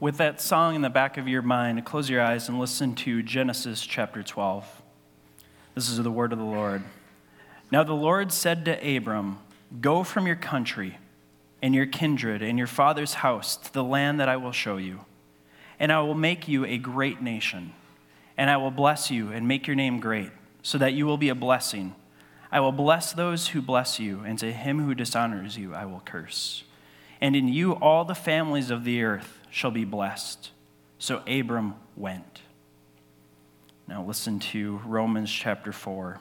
With that song in the back of your mind, close your eyes and listen to Genesis chapter 12. This is the word of the Lord. Now the Lord said to Abram, Go from your country and your kindred and your father's house to the land that I will show you, and I will make you a great nation, and I will bless you and make your name great, so that you will be a blessing. I will bless those who bless you, and to him who dishonors you I will curse. And in you all the families of the earth shall be blessed. So Abram went. Now listen to Romans chapter 4,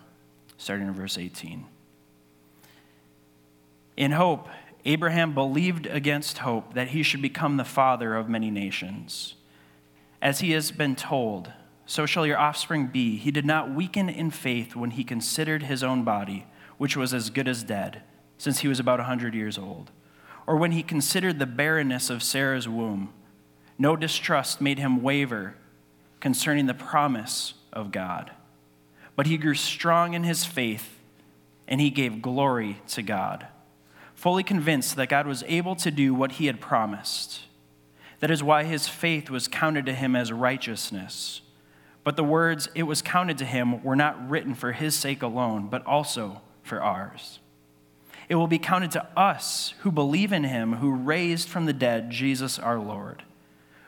starting in verse 18. In hope, Abraham believed against hope that he should become the father of many nations. As he has been told, so shall your offspring be. He did not weaken in faith when he considered his own body, which was as good as dead, since he was about a 100 years old, or when he considered the barrenness of Sarah's womb. No distrust made him waver concerning the promise of God. But he grew strong in his faith, and he gave glory to God, fully convinced that God was able to do what he had promised. That is why his faith was counted to him as righteousness. But the words, it was counted to him, were not written for his sake alone, but also for ours. It will be counted to us who believe in him who raised from the dead Jesus our Lord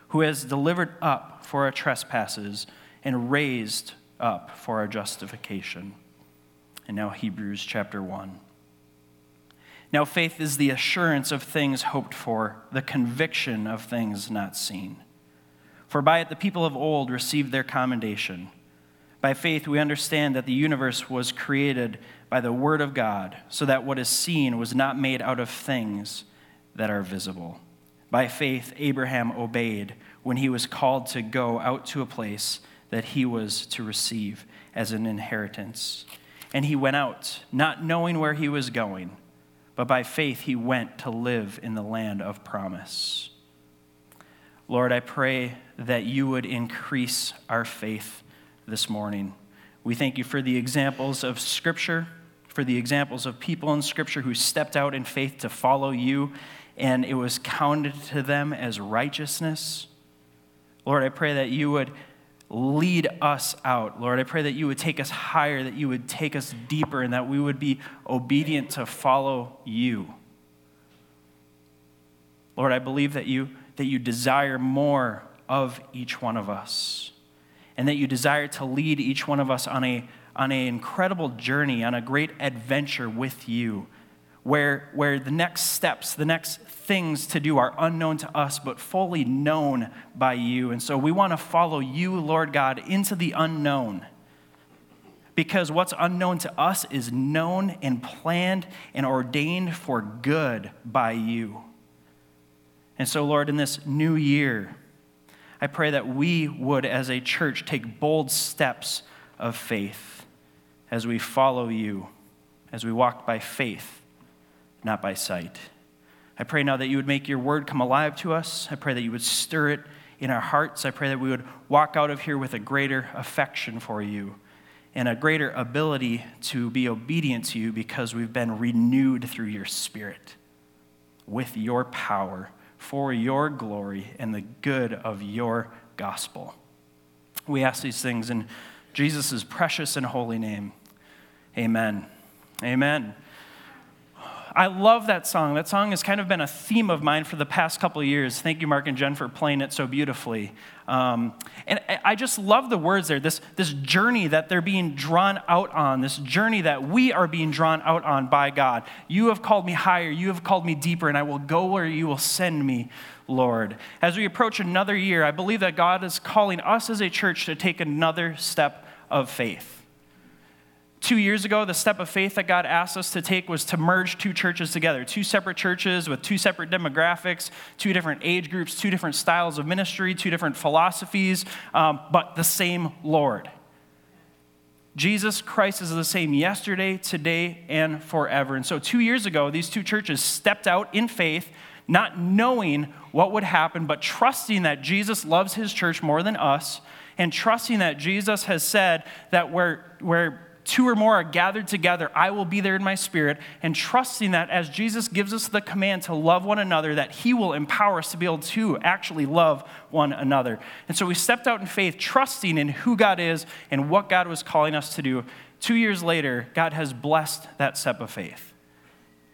who has delivered up for our trespasses and raised up for our justification. And now, Hebrews chapter 1. Now, faith is the assurance of things hoped for, the conviction of things not seen. For by it the people of old received their commendation. By faith, we understand that the universe was created by the Word of God, so that what is seen was not made out of things that are visible. By faith, Abraham obeyed when he was called to go out to a place that he was to receive as an inheritance. And he went out, not knowing where he was going, but by faith he went to live in the land of promise. Lord, I pray that you would increase our faith this morning. We thank you for the examples of Scripture, for the examples of people in Scripture who stepped out in faith to follow you and it was counted to them as righteousness. Lord, I pray that you would lead us out. Lord, I pray that you would take us higher, that you would take us deeper, and that we would be obedient to follow you. Lord, I believe that you, that you desire more of each one of us, and that you desire to lead each one of us on a on an incredible journey, on a great adventure with you where, where the next steps, the next things to do are unknown to us, but fully known by you. And so we want to follow you, Lord God, into the unknown. Because what's unknown to us is known and planned and ordained for good by you. And so, Lord, in this new year, I pray that we would, as a church, take bold steps of faith as we follow you, as we walk by faith not by sight. I pray now that you would make your word come alive to us. I pray that you would stir it in our hearts. I pray that we would walk out of here with a greater affection for you and a greater ability to be obedient to you because we've been renewed through your spirit with your power for your glory and the good of your gospel. We ask these things in Jesus' precious and holy name. Amen. Amen. I love that song. That song has kind of been a theme of mine for the past couple years. Thank you, Mark and Jen, for playing it so beautifully. Um, and I just love the words there, this, this journey that they're being drawn out on, this journey that we are being drawn out on by God. You have called me higher, you have called me deeper, and I will go where you will send me, Lord. As we approach another year, I believe that God is calling us as a church to take another step of faith. Two years ago, the step of faith that God asked us to take was to merge two churches together, two separate churches with two separate demographics, two different age groups, two different styles of ministry, two different philosophies, um, but the same Lord. Jesus Christ is the same yesterday, today, and forever. And so, two years ago, these two churches stepped out in faith, not knowing what would happen, but trusting that Jesus loves his church more than us, and trusting that Jesus has said that where, where two or more are gathered together, I will be there in my spirit, and trusting that as Jesus gives us the command to love one another, that he will empower us to be able to actually love one another. And so we stepped out in faith, trusting in who God is and what God was calling us to do. Two years later, God has blessed that step of faith.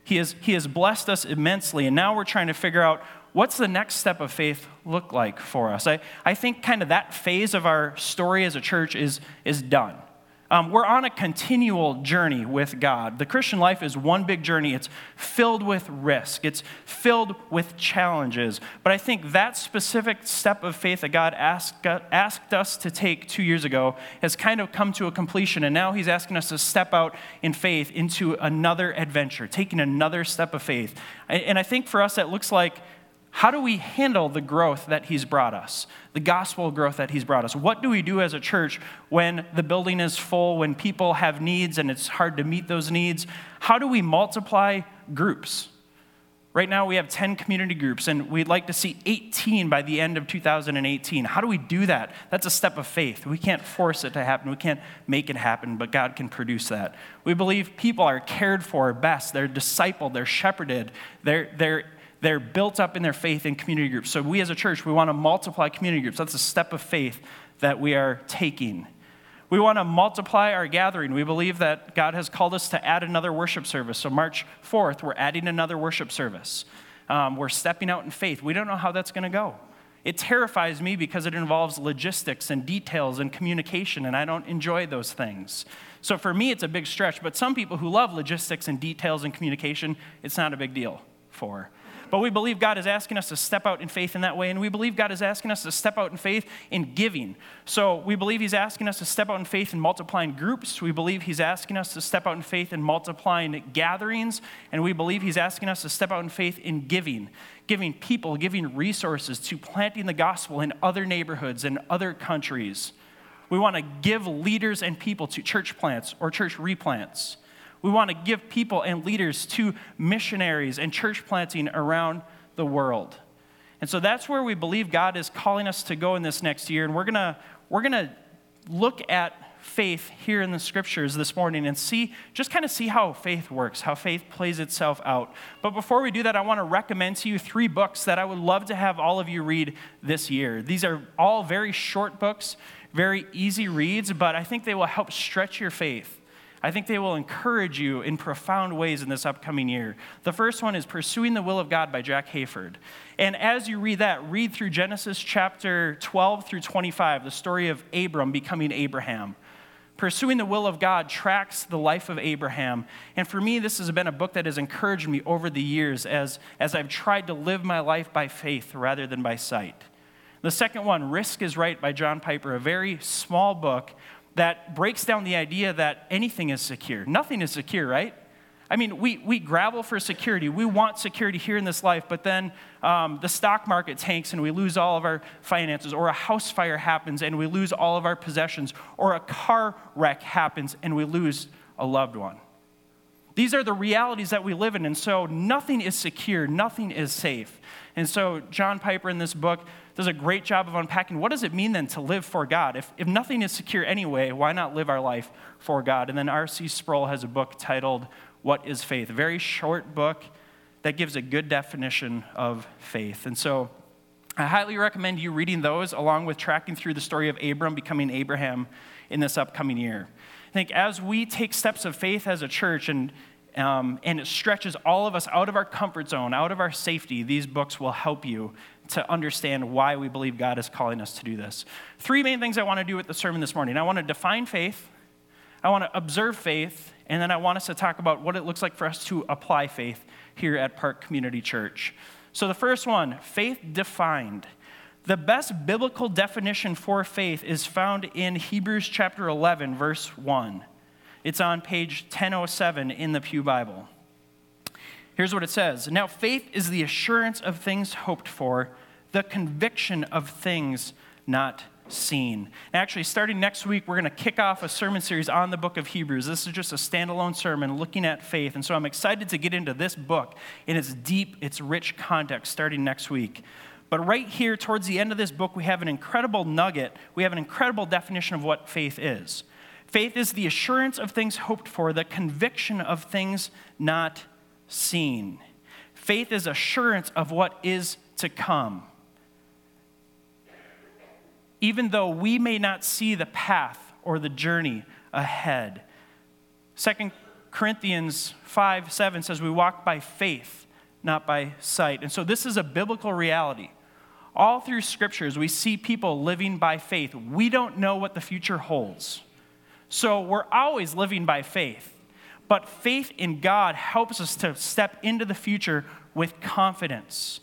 He has, he has blessed us immensely, and now we're trying to figure out what's the next step of faith look like for us? I, I think kind of that phase of our story as a church is, is done. Um, we're on a continual journey with God. The Christian life is one big journey. It's filled with risk, it's filled with challenges. But I think that specific step of faith that God asked, asked us to take two years ago has kind of come to a completion. And now He's asking us to step out in faith into another adventure, taking another step of faith. And I think for us, that looks like how do we handle the growth that he's brought us, the gospel growth that he's brought us? What do we do as a church when the building is full, when people have needs and it's hard to meet those needs? How do we multiply groups? Right now, we have 10 community groups, and we'd like to see 18 by the end of 2018. How do we do that? That's a step of faith. We can't force it to happen, we can't make it happen, but God can produce that. We believe people are cared for best, they're discipled, they're shepherded, they're, they're they're built up in their faith in community groups. So, we as a church, we want to multiply community groups. That's a step of faith that we are taking. We want to multiply our gathering. We believe that God has called us to add another worship service. So, March 4th, we're adding another worship service. Um, we're stepping out in faith. We don't know how that's going to go. It terrifies me because it involves logistics and details and communication, and I don't enjoy those things. So, for me, it's a big stretch, but some people who love logistics and details and communication, it's not a big deal for. But we believe God is asking us to step out in faith in that way, and we believe God is asking us to step out in faith in giving. So we believe He's asking us to step out in faith in multiplying groups. We believe He's asking us to step out in faith in multiplying gatherings, and we believe He's asking us to step out in faith in giving, giving people, giving resources to planting the gospel in other neighborhoods and other countries. We want to give leaders and people to church plants or church replants. We want to give people and leaders to missionaries and church planting around the world. And so that's where we believe God is calling us to go in this next year. And we're going we're to look at faith here in the scriptures this morning and see just kind of see how faith works, how faith plays itself out. But before we do that, I want to recommend to you three books that I would love to have all of you read this year. These are all very short books, very easy reads, but I think they will help stretch your faith I think they will encourage you in profound ways in this upcoming year. The first one is Pursuing the Will of God by Jack Hayford. And as you read that, read through Genesis chapter 12 through 25, the story of Abram becoming Abraham. Pursuing the Will of God tracks the life of Abraham. And for me, this has been a book that has encouraged me over the years as, as I've tried to live my life by faith rather than by sight. The second one, Risk is Right by John Piper, a very small book that breaks down the idea that anything is secure. Nothing is secure, right? I mean, we, we gravel for security. We want security here in this life, but then um, the stock market tanks and we lose all of our finances, or a house fire happens and we lose all of our possessions, or a car wreck happens and we lose a loved one. These are the realities that we live in, and so nothing is secure, nothing is safe. And so, John Piper in this book does a great job of unpacking what does it mean then to live for God? If, if nothing is secure anyway, why not live our life for God? And then R.C. Sproul has a book titled What is Faith? A very short book that gives a good definition of faith. And so I highly recommend you reading those along with tracking through the story of Abram becoming Abraham in this upcoming year. I think as we take steps of faith as a church and um, and it stretches all of us out of our comfort zone, out of our safety. These books will help you to understand why we believe God is calling us to do this. Three main things I want to do with the sermon this morning I want to define faith, I want to observe faith, and then I want us to talk about what it looks like for us to apply faith here at Park Community Church. So, the first one faith defined. The best biblical definition for faith is found in Hebrews chapter 11, verse 1. It's on page 1007 in the Pew Bible. Here's what it says Now, faith is the assurance of things hoped for, the conviction of things not seen. Actually, starting next week, we're going to kick off a sermon series on the book of Hebrews. This is just a standalone sermon looking at faith. And so I'm excited to get into this book in its deep, its rich context starting next week. But right here, towards the end of this book, we have an incredible nugget. We have an incredible definition of what faith is. Faith is the assurance of things hoped for, the conviction of things not seen. Faith is assurance of what is to come. Even though we may not see the path or the journey ahead. 2 Corinthians 5 7 says, We walk by faith, not by sight. And so this is a biblical reality. All through scriptures, we see people living by faith. We don't know what the future holds. So we're always living by faith. But faith in God helps us to step into the future with confidence.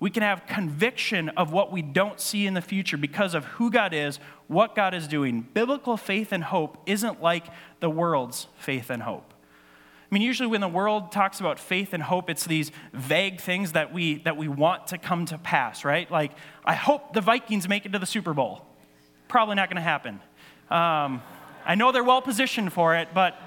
We can have conviction of what we don't see in the future because of who God is, what God is doing. Biblical faith and hope isn't like the world's faith and hope. I mean, usually when the world talks about faith and hope, it's these vague things that we, that we want to come to pass, right? Like, I hope the Vikings make it to the Super Bowl. Probably not going to happen. Um, I know they're well positioned for it, but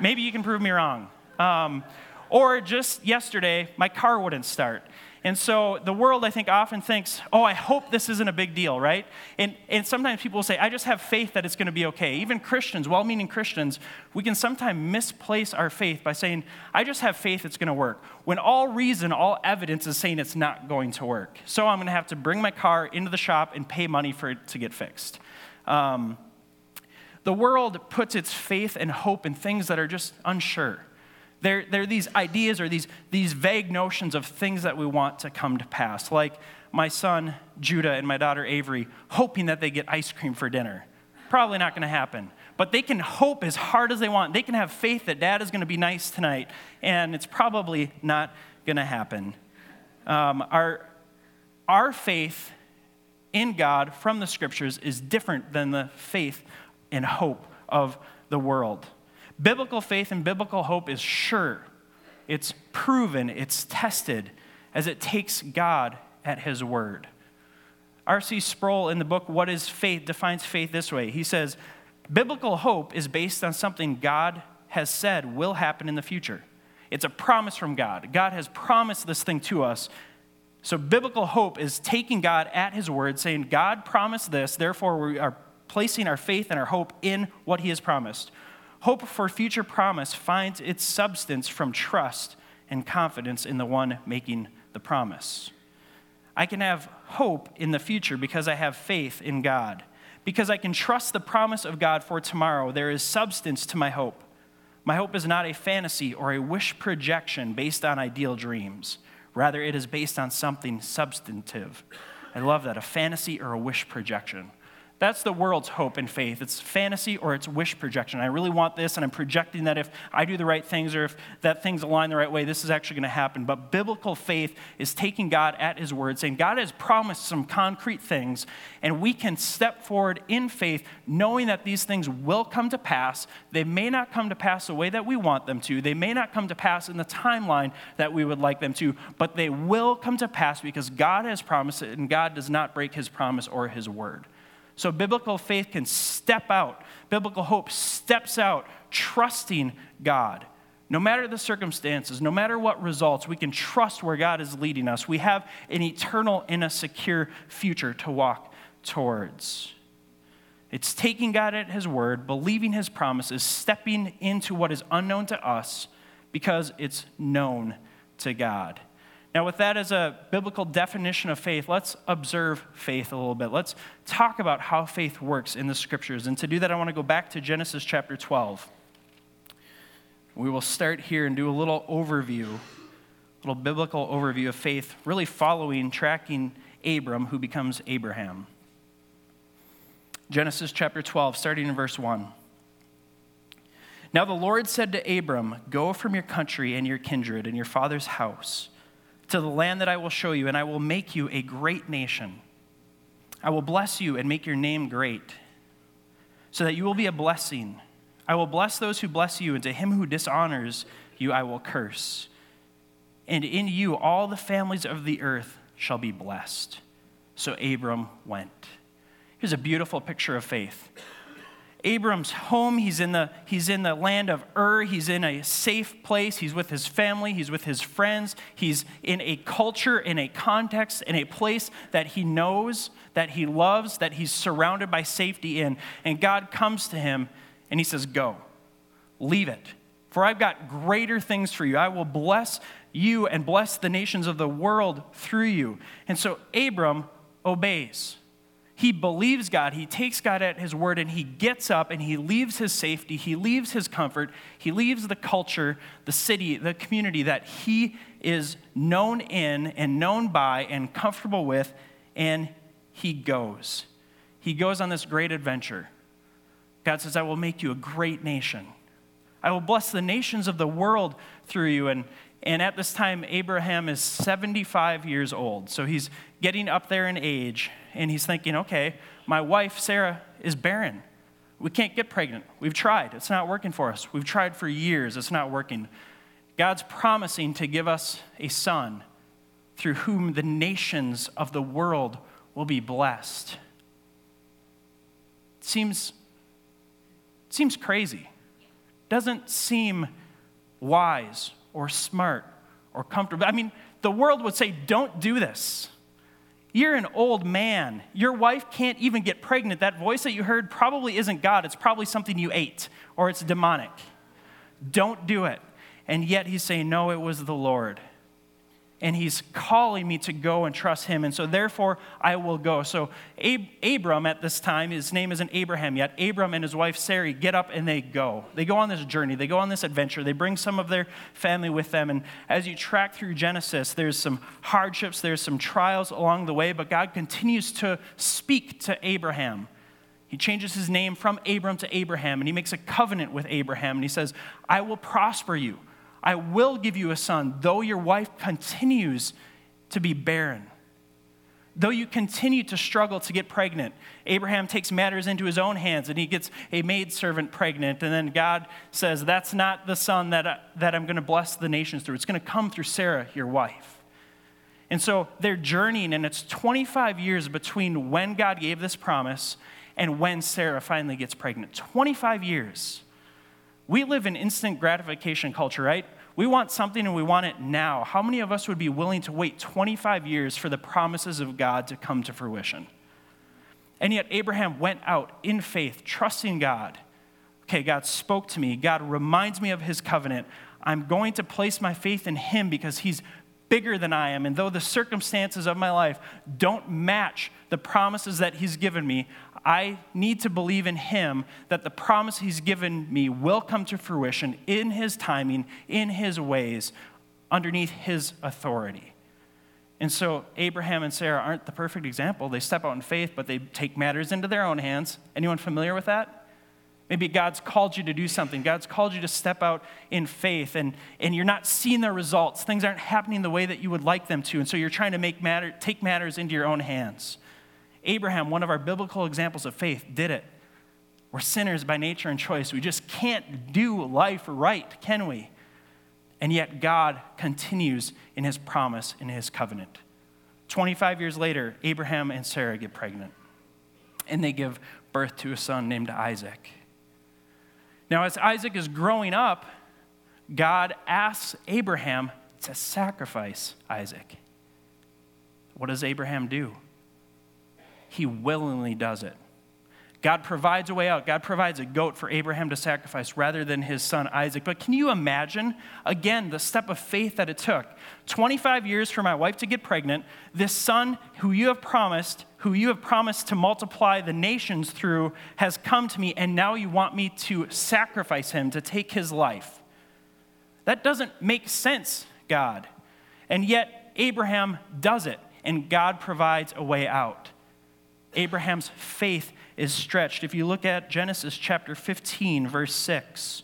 maybe you can prove me wrong. Um, or just yesterday, my car wouldn't start. And so the world, I think, often thinks, oh, I hope this isn't a big deal, right? And, and sometimes people will say, I just have faith that it's going to be okay. Even Christians, well meaning Christians, we can sometimes misplace our faith by saying, I just have faith it's going to work, when all reason, all evidence is saying it's not going to work. So I'm going to have to bring my car into the shop and pay money for it to get fixed. Um, the world puts its faith and hope in things that are just unsure. They're, they're these ideas or these, these vague notions of things that we want to come to pass, like my son Judah and my daughter Avery hoping that they get ice cream for dinner. Probably not going to happen. But they can hope as hard as they want. They can have faith that dad is going to be nice tonight, and it's probably not going to happen. Um, our, our faith in God from the scriptures is different than the faith and hope of the world. Biblical faith and biblical hope is sure, it's proven, it's tested as it takes God at His word. R.C. Sproul, in the book What is Faith, defines faith this way. He says, Biblical hope is based on something God has said will happen in the future. It's a promise from God. God has promised this thing to us. So, biblical hope is taking God at His word, saying, God promised this, therefore we are placing our faith and our hope in what He has promised. Hope for future promise finds its substance from trust and confidence in the one making the promise. I can have hope in the future because I have faith in God. Because I can trust the promise of God for tomorrow, there is substance to my hope. My hope is not a fantasy or a wish projection based on ideal dreams. Rather, it is based on something substantive. I love that a fantasy or a wish projection. That's the world's hope and faith. It's fantasy or it's wish projection. I really want this, and I'm projecting that if I do the right things or if that things align the right way, this is actually going to happen. But biblical faith is taking God at His word, saying God has promised some concrete things, and we can step forward in faith, knowing that these things will come to pass. They may not come to pass the way that we want them to, they may not come to pass in the timeline that we would like them to, but they will come to pass because God has promised it, and God does not break His promise or His word. So biblical faith can step out. Biblical hope steps out, trusting God. No matter the circumstances, no matter what results, we can trust where God is leading us. We have an eternal and a secure future to walk towards. It's taking God at His word, believing His promises, stepping into what is unknown to us because it's known to God. Now, with that as a biblical definition of faith, let's observe faith a little bit. Let's talk about how faith works in the scriptures. And to do that, I want to go back to Genesis chapter 12. We will start here and do a little overview, a little biblical overview of faith, really following, tracking Abram, who becomes Abraham. Genesis chapter 12, starting in verse 1. Now the Lord said to Abram, Go from your country and your kindred and your father's house to the land that I will show you, and I will make you a great nation. I will bless you and make your name great, so that you will be a blessing. I will bless those who bless you, and to him who dishonors you, I will curse. And in you, all the families of the earth shall be blessed. So Abram went. Here's a beautiful picture of faith. Abram's home. He's in, the, he's in the land of Ur. He's in a safe place. He's with his family. He's with his friends. He's in a culture, in a context, in a place that he knows, that he loves, that he's surrounded by safety in. And God comes to him and he says, Go, leave it. For I've got greater things for you. I will bless you and bless the nations of the world through you. And so Abram obeys. He believes God. He takes God at his word and he gets up and he leaves his safety. He leaves his comfort. He leaves the culture, the city, the community that he is known in and known by and comfortable with, and he goes. He goes on this great adventure. God says, I will make you a great nation. I will bless the nations of the world through you. And, and at this time, Abraham is 75 years old. So he's getting up there in age and he's thinking, okay, my wife, Sarah, is barren. We can't get pregnant. We've tried. It's not working for us. We've tried for years. It's not working. God's promising to give us a son through whom the nations of the world will be blessed. It seems, it seems crazy. Doesn't seem wise or smart or comfortable. I mean, the world would say, don't do this. You're an old man. Your wife can't even get pregnant. That voice that you heard probably isn't God. It's probably something you ate or it's demonic. Don't do it. And yet he's saying, No, it was the Lord and he's calling me to go and trust him. And so, therefore, I will go. So, Ab- Abram at this time, his name isn't Abraham yet. Abram and his wife Sarai get up and they go. They go on this journey, they go on this adventure. They bring some of their family with them. And as you track through Genesis, there's some hardships, there's some trials along the way, but God continues to speak to Abraham. He changes his name from Abram to Abraham, and he makes a covenant with Abraham, and he says, I will prosper you. I will give you a son, though your wife continues to be barren. Though you continue to struggle to get pregnant, Abraham takes matters into his own hands and he gets a maidservant pregnant. And then God says, That's not the son that, I, that I'm going to bless the nations through. It's going to come through Sarah, your wife. And so they're journeying, and it's 25 years between when God gave this promise and when Sarah finally gets pregnant. 25 years. We live in instant gratification culture, right? We want something and we want it now. How many of us would be willing to wait 25 years for the promises of God to come to fruition? And yet, Abraham went out in faith, trusting God. Okay, God spoke to me. God reminds me of his covenant. I'm going to place my faith in him because he's bigger than I am. And though the circumstances of my life don't match the promises that he's given me, I need to believe in Him that the promise He's given me will come to fruition in His timing, in His ways, underneath His authority. And so Abraham and Sarah aren't the perfect example. They step out in faith, but they take matters into their own hands. Anyone familiar with that? Maybe God's called you to do something. God's called you to step out in faith, and, and you're not seeing the results. Things aren't happening the way that you would like them to, and so you're trying to make matter, take matters into your own hands. Abraham, one of our biblical examples of faith, did it. We're sinners by nature and choice. We just can't do life right, can we? And yet, God continues in his promise, in his covenant. 25 years later, Abraham and Sarah get pregnant, and they give birth to a son named Isaac. Now, as Isaac is growing up, God asks Abraham to sacrifice Isaac. What does Abraham do? He willingly does it. God provides a way out. God provides a goat for Abraham to sacrifice rather than his son Isaac. But can you imagine, again, the step of faith that it took? 25 years for my wife to get pregnant, this son who you have promised, who you have promised to multiply the nations through, has come to me, and now you want me to sacrifice him, to take his life. That doesn't make sense, God. And yet, Abraham does it, and God provides a way out. Abraham's faith is stretched. If you look at Genesis chapter 15, verse 6,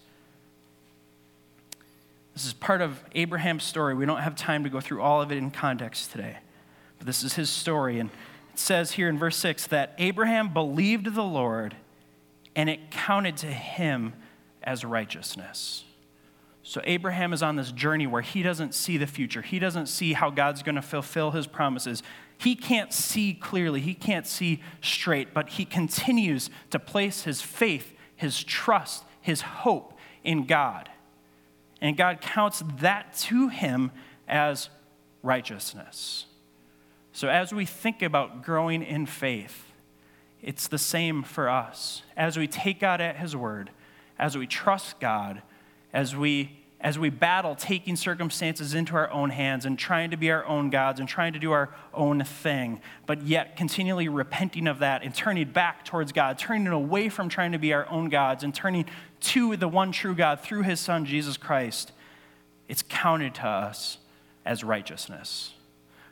this is part of Abraham's story. We don't have time to go through all of it in context today, but this is his story. And it says here in verse 6 that Abraham believed the Lord, and it counted to him as righteousness. So Abraham is on this journey where he doesn't see the future. He doesn't see how God's going to fulfill his promises. He can't see clearly, he can't see straight, but he continues to place his faith his trust, his hope in God. And God counts that to him as righteousness. So as we think about growing in faith, it's the same for us. As we take God at his word, as we trust God, as we as we battle taking circumstances into our own hands and trying to be our own gods and trying to do our own thing, but yet continually repenting of that and turning back towards God, turning away from trying to be our own gods and turning to the one true God through his Son, Jesus Christ, it's counted to us as righteousness.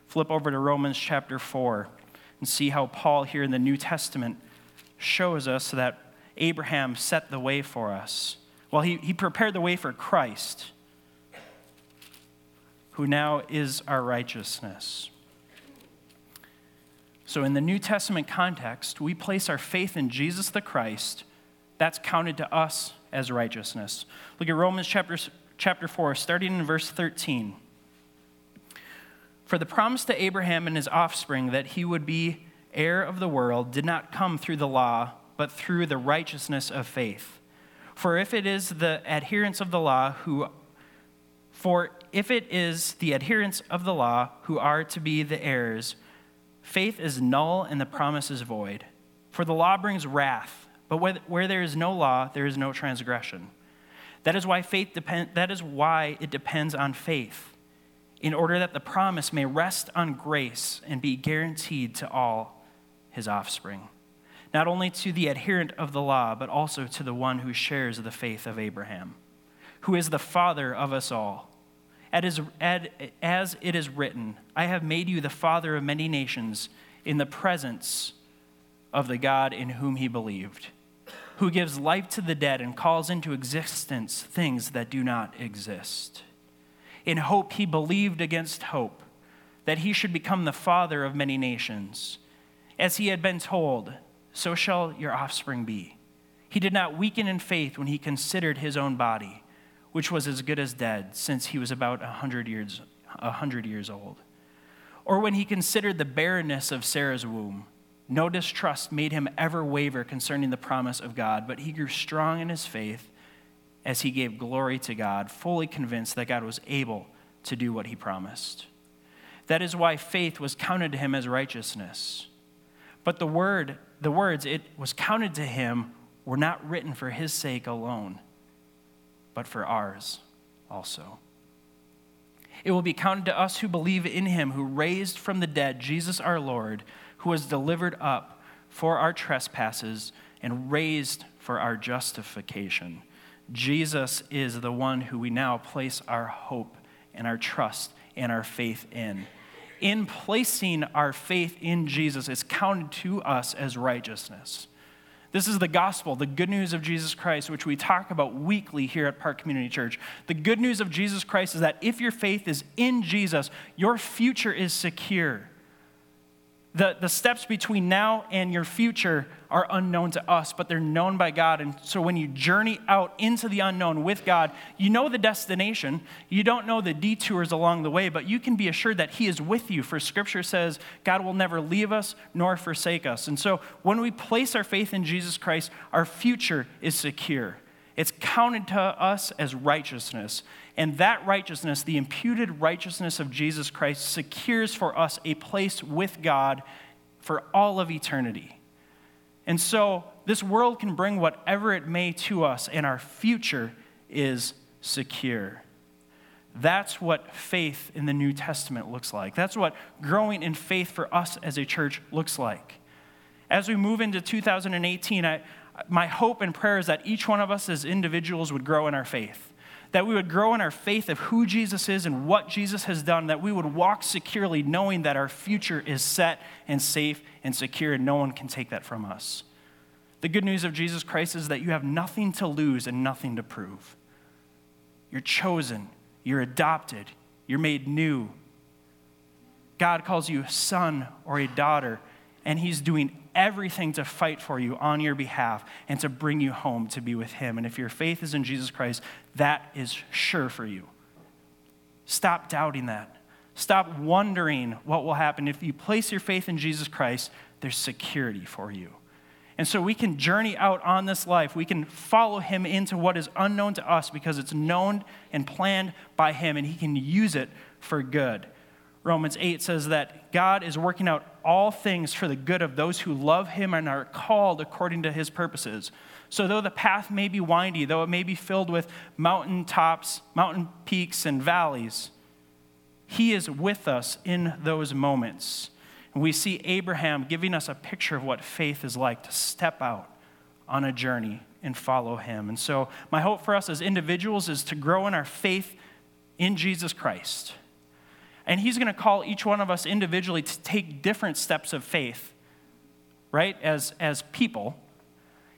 Flip over to Romans chapter 4 and see how Paul here in the New Testament shows us that Abraham set the way for us well, he, he prepared the way for Christ, who now is our righteousness. So, in the New Testament context, we place our faith in Jesus the Christ. That's counted to us as righteousness. Look at Romans chapter, chapter 4, starting in verse 13. For the promise to Abraham and his offspring that he would be heir of the world did not come through the law, but through the righteousness of faith. For if it is the adherents of the law who for if it is the adherents of the law who are to be the heirs, faith is null and the promise is void. For the law brings wrath, but where, where there is no law, there is no transgression. That is why faith depend, that is why it depends on faith, in order that the promise may rest on grace and be guaranteed to all his offspring not only to the adherent of the law, but also to the one who shares the faith of Abraham, who is the father of us all. As it is written, I have made you the father of many nations in the presence of the God in whom he believed, who gives life to the dead and calls into existence things that do not exist. In hope, he believed against hope that he should become the father of many nations, as he had been told so shall your offspring be. He did not weaken in faith when he considered his own body, which was as good as dead, since he was about a hundred years, a hundred years old. Or when he considered the barrenness of Sarah's womb. No distrust made him ever waver concerning the promise of God, but he grew strong in his faith as he gave glory to God, fully convinced that God was able to do what he promised. That is why faith was counted to him as righteousness. But the word the words, it was counted to him, were not written for his sake alone, but for ours also. It will be counted to us who believe in him, who raised from the dead Jesus our Lord, who was delivered up for our trespasses and raised for our justification. Jesus is the one who we now place our hope and our trust and our faith in in placing our faith in Jesus is counted to us as righteousness. This is the gospel, the good news of Jesus Christ, which we talk about weekly here at Park Community Church. The good news of Jesus Christ is that if your faith is in Jesus, your future is secure. The, the steps between now and your future are unknown to us, but they're known by God. And so when you journey out into the unknown with God, you know the destination. You don't know the detours along the way, but you can be assured that He is with you. For Scripture says, God will never leave us nor forsake us. And so when we place our faith in Jesus Christ, our future is secure. It's counted to us as righteousness. And that righteousness, the imputed righteousness of Jesus Christ, secures for us a place with God for all of eternity. And so this world can bring whatever it may to us, and our future is secure. That's what faith in the New Testament looks like. That's what growing in faith for us as a church looks like. As we move into 2018, I, my hope and prayer is that each one of us as individuals would grow in our faith. That we would grow in our faith of who Jesus is and what Jesus has done, that we would walk securely knowing that our future is set and safe and secure, and no one can take that from us. The good news of Jesus Christ is that you have nothing to lose and nothing to prove. You're chosen, you're adopted, you're made new. God calls you a son or a daughter, and He's doing everything to fight for you on your behalf and to bring you home to be with Him. And if your faith is in Jesus Christ, that is sure for you. Stop doubting that. Stop wondering what will happen. If you place your faith in Jesus Christ, there's security for you. And so we can journey out on this life. We can follow him into what is unknown to us because it's known and planned by him, and he can use it for good. Romans 8 says that God is working out all things for the good of those who love him and are called according to his purposes. So, though the path may be windy, though it may be filled with mountain tops, mountain peaks, and valleys, he is with us in those moments. And we see Abraham giving us a picture of what faith is like to step out on a journey and follow him. And so, my hope for us as individuals is to grow in our faith in Jesus Christ. And he's going to call each one of us individually to take different steps of faith, right? As, as people.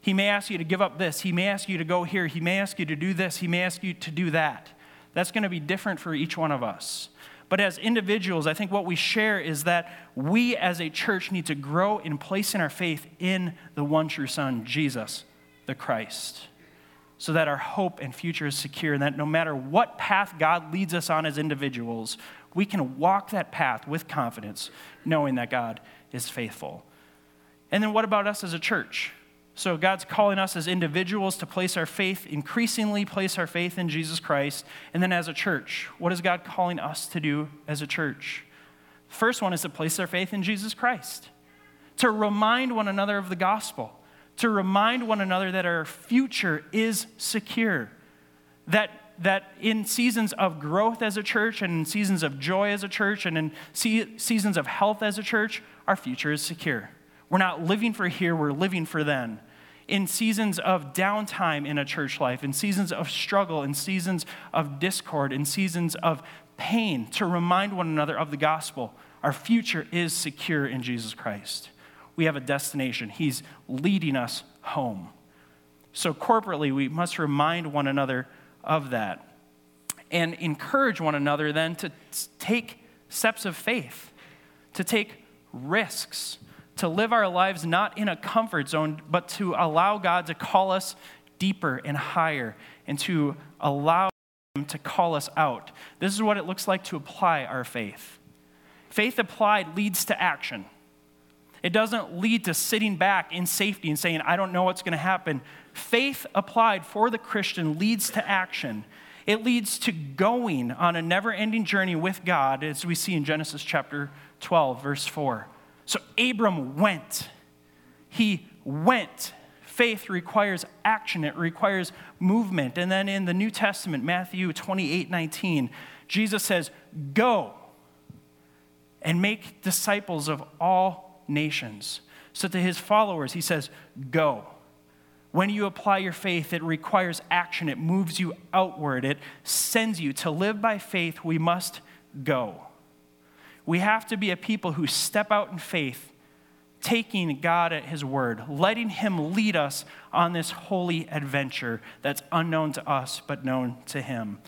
He may ask you to give up this. He may ask you to go here. He may ask you to do this. He may ask you to do that. That's going to be different for each one of us. But as individuals, I think what we share is that we as a church need to grow in placing our faith in the one true Son, Jesus, the Christ, so that our hope and future is secure, and that no matter what path God leads us on as individuals, we can walk that path with confidence, knowing that God is faithful. And then what about us as a church? So God's calling us as individuals to place our faith, increasingly place our faith in Jesus Christ. And then as a church, what is God calling us to do as a church? First one is to place our faith in Jesus Christ, to remind one another of the gospel, to remind one another that our future is secure, that that in seasons of growth as a church and in seasons of joy as a church and in seasons of health as a church, our future is secure. We're not living for here, we're living for then. In seasons of downtime in a church life, in seasons of struggle, in seasons of discord, in seasons of pain, to remind one another of the gospel, our future is secure in Jesus Christ. We have a destination, He's leading us home. So, corporately, we must remind one another of that and encourage one another then to take steps of faith, to take risks to live our lives not in a comfort zone, but to allow God to call us deeper and higher and to allow Him to call us out. This is what it looks like to apply our faith. Faith applied leads to action. It doesn't lead to sitting back in safety and saying, I don't know what's going to happen. Faith applied for the Christian leads to action. It leads to going on a never ending journey with God, as we see in Genesis chapter 12, verse 4. So Abram went. He went. Faith requires action, it requires movement. And then in the New Testament, Matthew 28 19, Jesus says, Go and make disciples of all nations. So to his followers, he says, Go. When you apply your faith, it requires action. It moves you outward. It sends you. To live by faith, we must go. We have to be a people who step out in faith, taking God at His word, letting Him lead us on this holy adventure that's unknown to us but known to Him.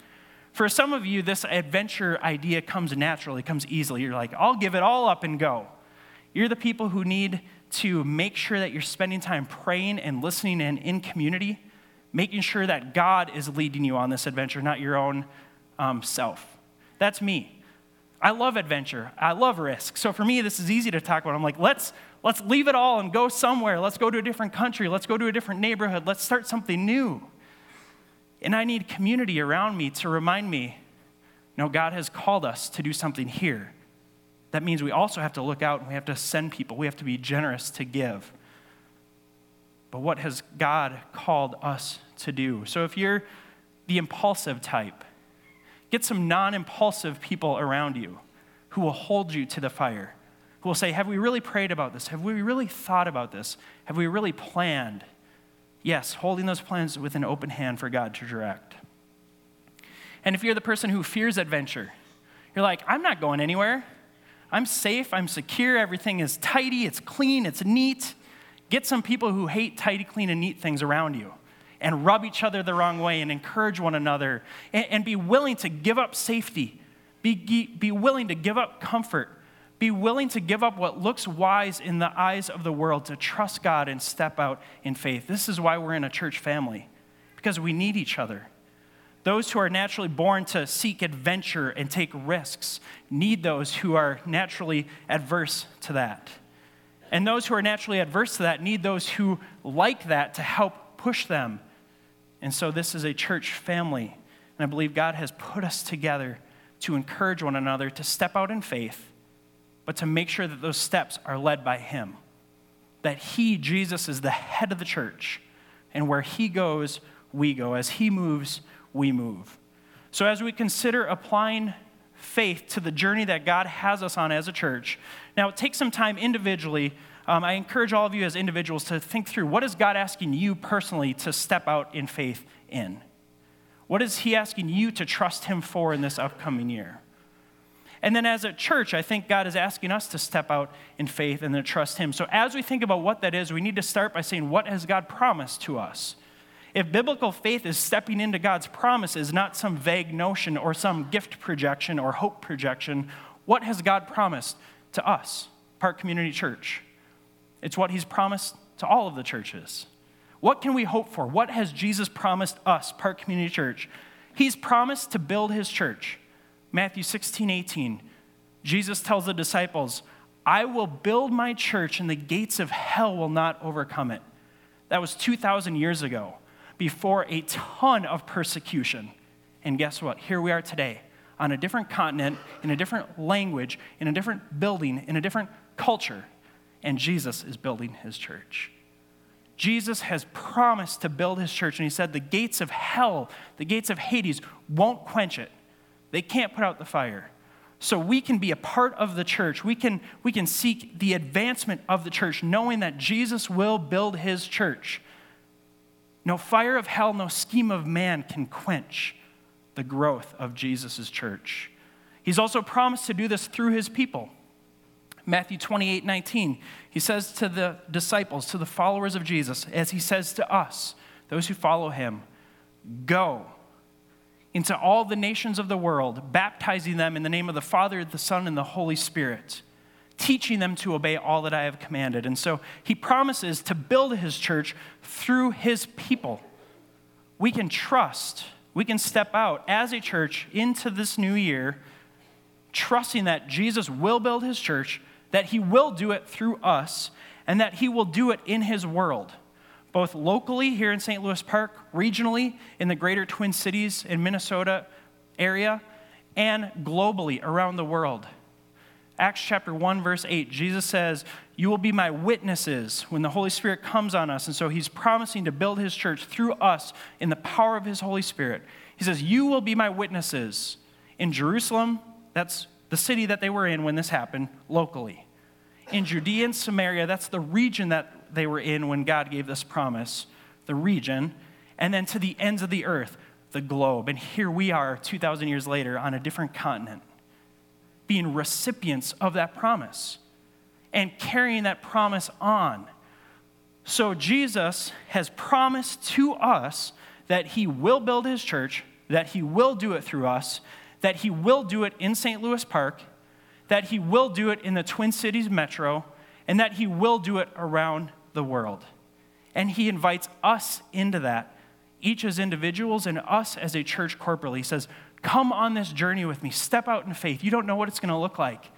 For some of you, this adventure idea comes naturally, comes easily. You're like, I'll give it all up and go. You're the people who need to make sure that you're spending time praying and listening and in community, making sure that God is leading you on this adventure, not your own um, self. That's me. I love adventure. I love risk. So for me, this is easy to talk about. I'm like, let's, let's leave it all and go somewhere. Let's go to a different country. Let's go to a different neighborhood. Let's start something new. And I need community around me to remind me no, God has called us to do something here. That means we also have to look out and we have to send people. We have to be generous to give. But what has God called us to do? So if you're the impulsive type, Get some non impulsive people around you who will hold you to the fire, who will say, Have we really prayed about this? Have we really thought about this? Have we really planned? Yes, holding those plans with an open hand for God to direct. And if you're the person who fears adventure, you're like, I'm not going anywhere. I'm safe, I'm secure, everything is tidy, it's clean, it's neat. Get some people who hate tidy, clean, and neat things around you and rub each other the wrong way and encourage one another and, and be willing to give up safety, be, be willing to give up comfort, be willing to give up what looks wise in the eyes of the world to trust God and step out in faith. This is why we're in a church family, because we need each other. Those who are naturally born to seek adventure and take risks need those who are naturally adverse to that. And those who are naturally adverse to that need those who like that to help push them. And so this is a church family. And I believe God has put us together to encourage one another to step out in faith, but to make sure that those steps are led by Him. That He, Jesus, is the head of the church. And where He goes, we go. As He moves, we move. So as we consider applying faith to the journey that God has us on as a church, now take some time individually. Um, I encourage all of you as individuals to think through what is God asking you personally to step out in faith in? What is He asking you to trust Him for in this upcoming year? And then as a church, I think God is asking us to step out in faith and to trust Him. So as we think about what that is, we need to start by saying, what has God promised to us? If biblical faith is stepping into God's promises, not some vague notion or some gift projection or hope projection, what has God promised to us, Park Community Church? It's what He's promised to all of the churches. What can we hope for? What has Jesus promised us, Park Community Church? He's promised to build his church. Matthew 16, 18. Jesus tells the disciples, I will build my church and the gates of hell will not overcome it. That was 2,000 years ago, before a ton of persecution. And guess what? Here we are today on a different continent, in a different language, in a different building, in a different culture. And Jesus is building his church. Jesus has promised to build his church, and he said the gates of hell, the gates of Hades, won't quench it. They can't put out the fire. So we can be a part of the church. We can, we can seek the advancement of the church, knowing that Jesus will build his church. No fire of hell, no scheme of man can quench the growth of Jesus' church. He's also promised to do this through his people. Matthew 28 19, he says to the disciples, to the followers of Jesus, as he says to us, those who follow him, go into all the nations of the world, baptizing them in the name of the Father, the Son, and the Holy Spirit, teaching them to obey all that I have commanded. And so he promises to build his church through his people. We can trust, we can step out as a church into this new year, trusting that Jesus will build his church that He will do it through us, and that He will do it in His world, both locally here in St. Louis Park, regionally in the greater Twin Cities in Minnesota area, and globally around the world. Acts chapter 1, verse 8, Jesus says, You will be my witnesses when the Holy Spirit comes on us. And so he's promising to build his church through us in the power of his Holy Spirit. He says, You will be my witnesses in Jerusalem, that's the city that they were in when this happened, locally in Judea and Samaria, that's the region that they were in when God gave this promise, the region, and then to the ends of the earth, the globe. And here we are 2,000 years later on a different continent, being recipients of that promise and carrying that promise on. So Jesus has promised to us that he will build his church, that he will do it through us, that he will do it in St. Louis Park, that he will do it in the Twin Cities metro, and that he will do it around the world. And he invites us into that, each as individuals and us as a church corporately. He says, Come on this journey with me, step out in faith. You don't know what it's going to look like.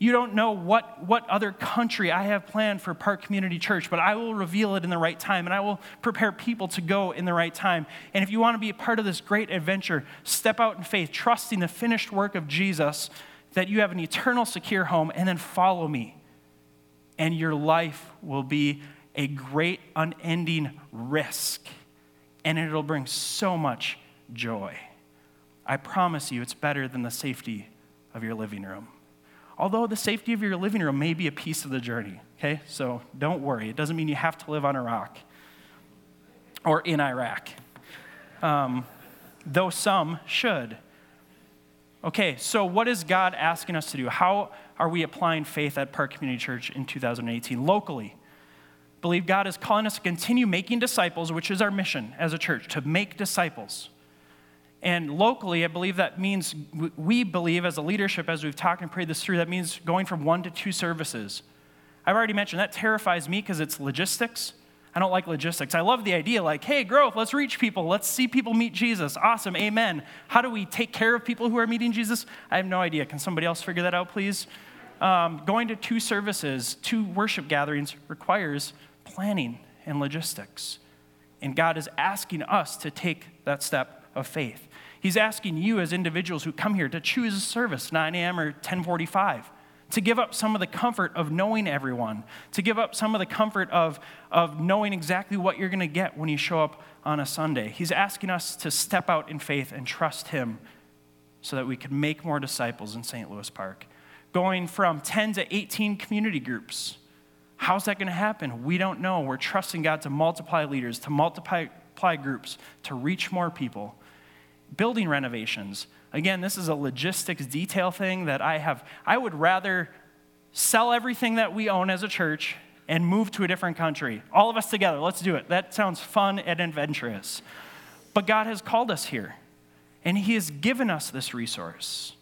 You don't know what, what other country I have planned for Park Community Church, but I will reveal it in the right time and I will prepare people to go in the right time. And if you want to be a part of this great adventure, step out in faith, trusting the finished work of Jesus that you have an eternal, secure home, and then follow me. And your life will be a great, unending risk, and it'll bring so much joy. I promise you, it's better than the safety of your living room. Although the safety of your living room may be a piece of the journey, okay? So don't worry. It doesn't mean you have to live on Iraq or in Iraq, um, though some should. Okay, so what is God asking us to do? How are we applying faith at Park Community Church in 2018 locally? Believe God is calling us to continue making disciples, which is our mission as a church, to make disciples. And locally, I believe that means, we believe as a leadership, as we've talked and prayed this through, that means going from one to two services. I've already mentioned that terrifies me because it's logistics. I don't like logistics. I love the idea like, hey, growth, let's reach people. Let's see people meet Jesus. Awesome, amen. How do we take care of people who are meeting Jesus? I have no idea. Can somebody else figure that out, please? um, going to two services, two worship gatherings requires planning and logistics. And God is asking us to take that step of faith. He's asking you as individuals who come here to choose a service, 9 a.m. or 1045 to give up some of the comfort of knowing everyone, to give up some of the comfort of, of knowing exactly what you're going to get when you show up on a Sunday. He's asking us to step out in faith and trust Him so that we can make more disciples in St. Louis Park. Going from 10 to 18 community groups. How's that going to happen? We don't know. We're trusting God to multiply leaders, to multiply groups, to reach more people building renovations. Again, this is a logistics detail thing that I have. I would rather sell everything that we own as a church and move to a different country. All of us together, let's do it. That sounds fun and adventurous. But God has called us here, and He has given us this resource.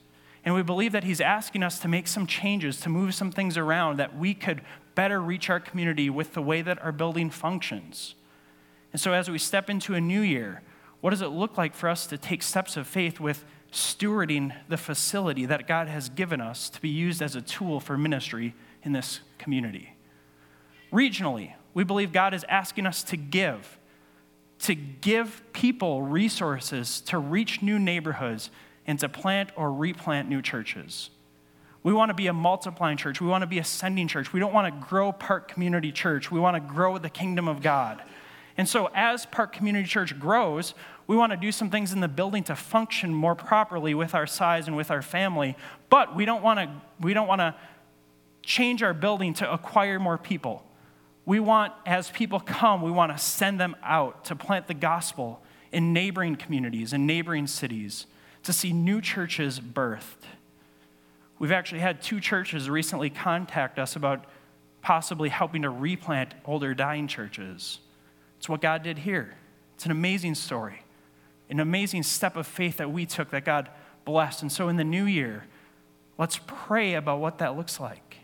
And we believe that He's asking us to make some changes, to move some things around, that we could better reach our community with the way that our building functions. And so, as we step into a new year, what does it look like for us to take steps of faith with stewarding the facility that God has given us to be used as a tool for ministry in this community? Regionally, we believe God is asking us to give, to give people resources to reach new neighborhoods and to plant or replant new churches. We want to be a multiplying church. We want to be a sending church. We don't want to grow Park Community Church. We want to grow the kingdom of God. And so, as Park Community Church grows, we want to do some things in the building to function more properly with our size and with our family. But we don't want to, we don't want to change our building to acquire more people. We want, as people come, we want to send them out to plant the gospel in neighboring communities in neighboring cities to see new churches birthed. We've actually had two churches recently contact us about possibly helping to replant older dying churches. It's what God did here. It's an amazing story, an amazing step of faith that we took that God blessed. And so in the new year, let's pray about what that looks like.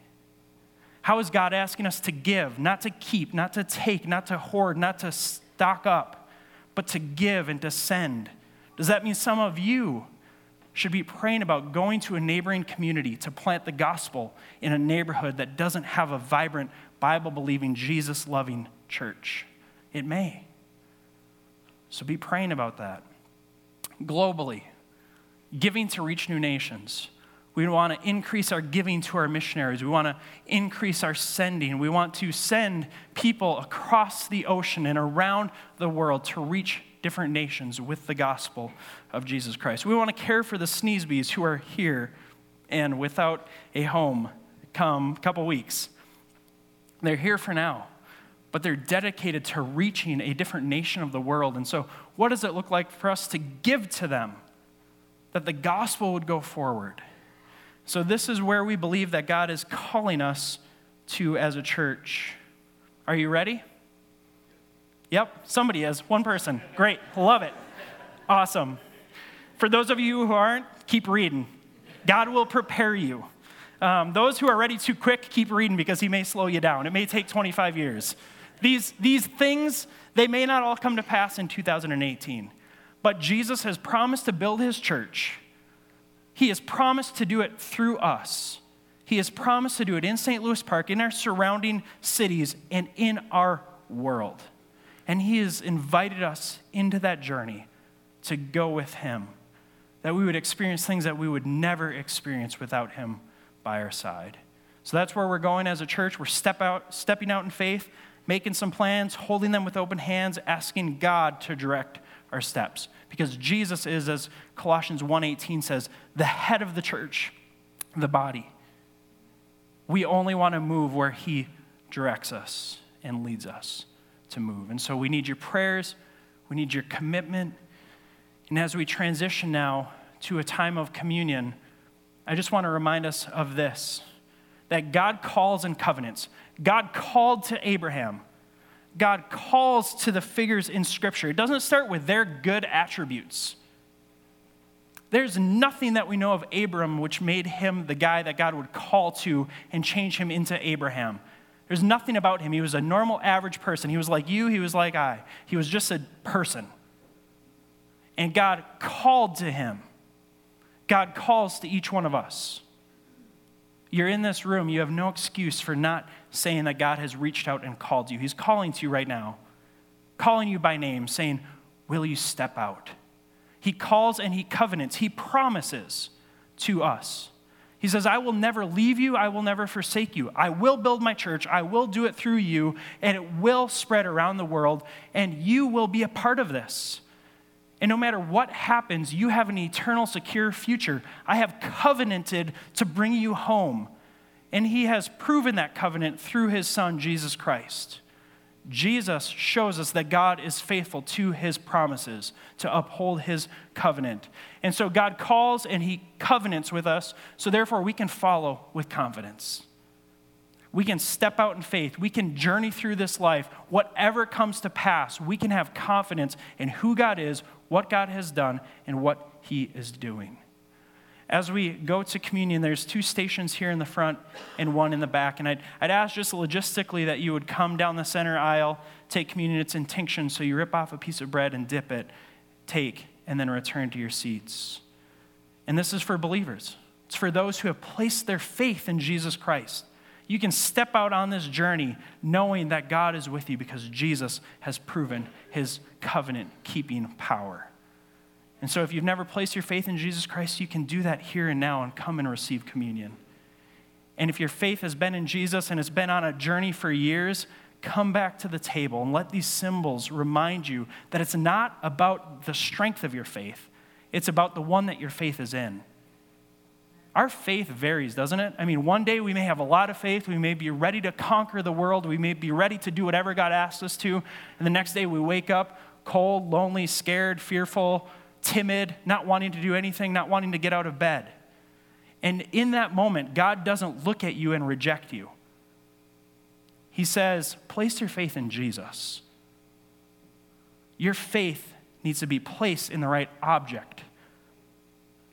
How is God asking us to give, not to keep, not to take, not to hoard, not to stock up, but to give and to send? Does that mean some of you should be praying about going to a neighboring community to plant the gospel in a neighborhood that doesn't have a vibrant, Bible believing, Jesus loving church? It may. So be praying about that. Globally, giving to reach new nations. We want to increase our giving to our missionaries. We want to increase our sending. We want to send people across the ocean and around the world to reach different nations with the gospel of Jesus Christ. We want to care for the Sneesbees who are here and without a home come a couple weeks. They're here for now but they're dedicated to reaching a different nation of the world. And so, what does it look like for us to give to them that the gospel would go forward? So, this is where we believe that God is calling us to as a church. Are you ready? Yep, somebody is. One person. Great. Love it. Awesome. For those of you who aren't, keep reading. God will prepare you. Um, those who are ready too quick, keep reading because he may slow you down. It may take 25 years. These, these things, they may not all come to pass in 2018, but Jesus has promised to build his church. He has promised to do it through us. He has promised to do it in St. Louis Park, in our surrounding cities, and in our world. And He has invited us into that journey to go with Him, that we would experience things that we would never experience without Him by our side. So that's where we're going as a church. We're step out, stepping out in faith, making some plans, holding them with open hands, asking God to direct our steps. Because Jesus is, as Colossians 1:18 says, the head of the church, the body. We only want to move where he directs us and leads us to move. And so we need your prayers, we need your commitment. And as we transition now to a time of communion, I just want to remind us of this that God calls in covenants. God called to Abraham. God calls to the figures in Scripture. It doesn't start with their good attributes. There's nothing that we know of Abram which made him the guy that God would call to and change him into Abraham. There's nothing about him. He was a normal, average person. He was like you, he was like I. He was just a person. And God called to him. God calls to each one of us. You're in this room, you have no excuse for not saying that God has reached out and called you. He's calling to you right now, calling you by name, saying, Will you step out? He calls and he covenants, he promises to us. He says, I will never leave you, I will never forsake you. I will build my church, I will do it through you, and it will spread around the world, and you will be a part of this. And no matter what happens, you have an eternal, secure future. I have covenanted to bring you home. And he has proven that covenant through his son, Jesus Christ. Jesus shows us that God is faithful to his promises, to uphold his covenant. And so God calls and he covenants with us, so therefore we can follow with confidence. We can step out in faith. We can journey through this life. Whatever comes to pass, we can have confidence in who God is, what God has done, and what he is doing. As we go to communion, there's two stations here in the front and one in the back. And I'd, I'd ask just logistically that you would come down the center aisle, take communion. It's intinction, so you rip off a piece of bread and dip it, take, and then return to your seats. And this is for believers, it's for those who have placed their faith in Jesus Christ. You can step out on this journey knowing that God is with you because Jesus has proven his covenant keeping power. And so, if you've never placed your faith in Jesus Christ, you can do that here and now and come and receive communion. And if your faith has been in Jesus and has been on a journey for years, come back to the table and let these symbols remind you that it's not about the strength of your faith, it's about the one that your faith is in. Our faith varies, doesn't it? I mean, one day we may have a lot of faith. We may be ready to conquer the world. We may be ready to do whatever God asks us to. And the next day we wake up cold, lonely, scared, fearful, timid, not wanting to do anything, not wanting to get out of bed. And in that moment, God doesn't look at you and reject you. He says, place your faith in Jesus. Your faith needs to be placed in the right object.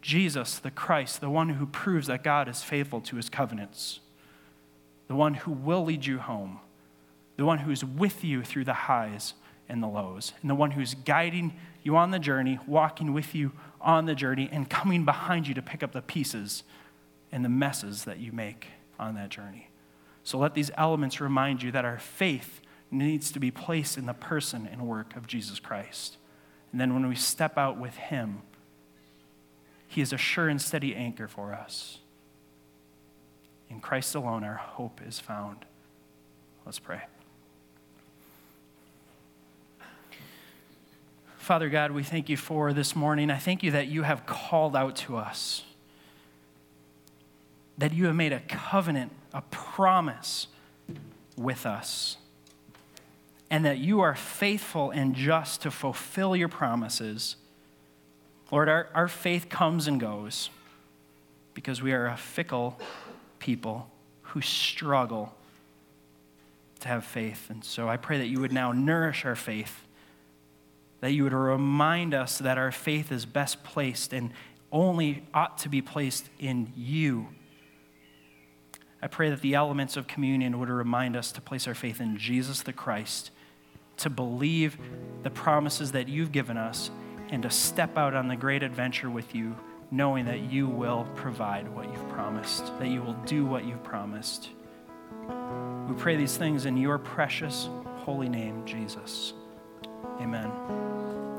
Jesus, the Christ, the one who proves that God is faithful to his covenants, the one who will lead you home, the one who's with you through the highs and the lows, and the one who's guiding you on the journey, walking with you on the journey, and coming behind you to pick up the pieces and the messes that you make on that journey. So let these elements remind you that our faith needs to be placed in the person and work of Jesus Christ. And then when we step out with Him, He is a sure and steady anchor for us. In Christ alone, our hope is found. Let's pray. Father God, we thank you for this morning. I thank you that you have called out to us, that you have made a covenant, a promise with us, and that you are faithful and just to fulfill your promises. Lord, our, our faith comes and goes because we are a fickle people who struggle to have faith. And so I pray that you would now nourish our faith that you would remind us that our faith is best placed and only ought to be placed in you. I pray that the elements of communion would remind us to place our faith in Jesus the Christ, to believe the promises that you've given us, and to step out on the great adventure with you, knowing that you will provide what you've promised, that you will do what you've promised. We pray these things in your precious, holy name, Jesus. Amen.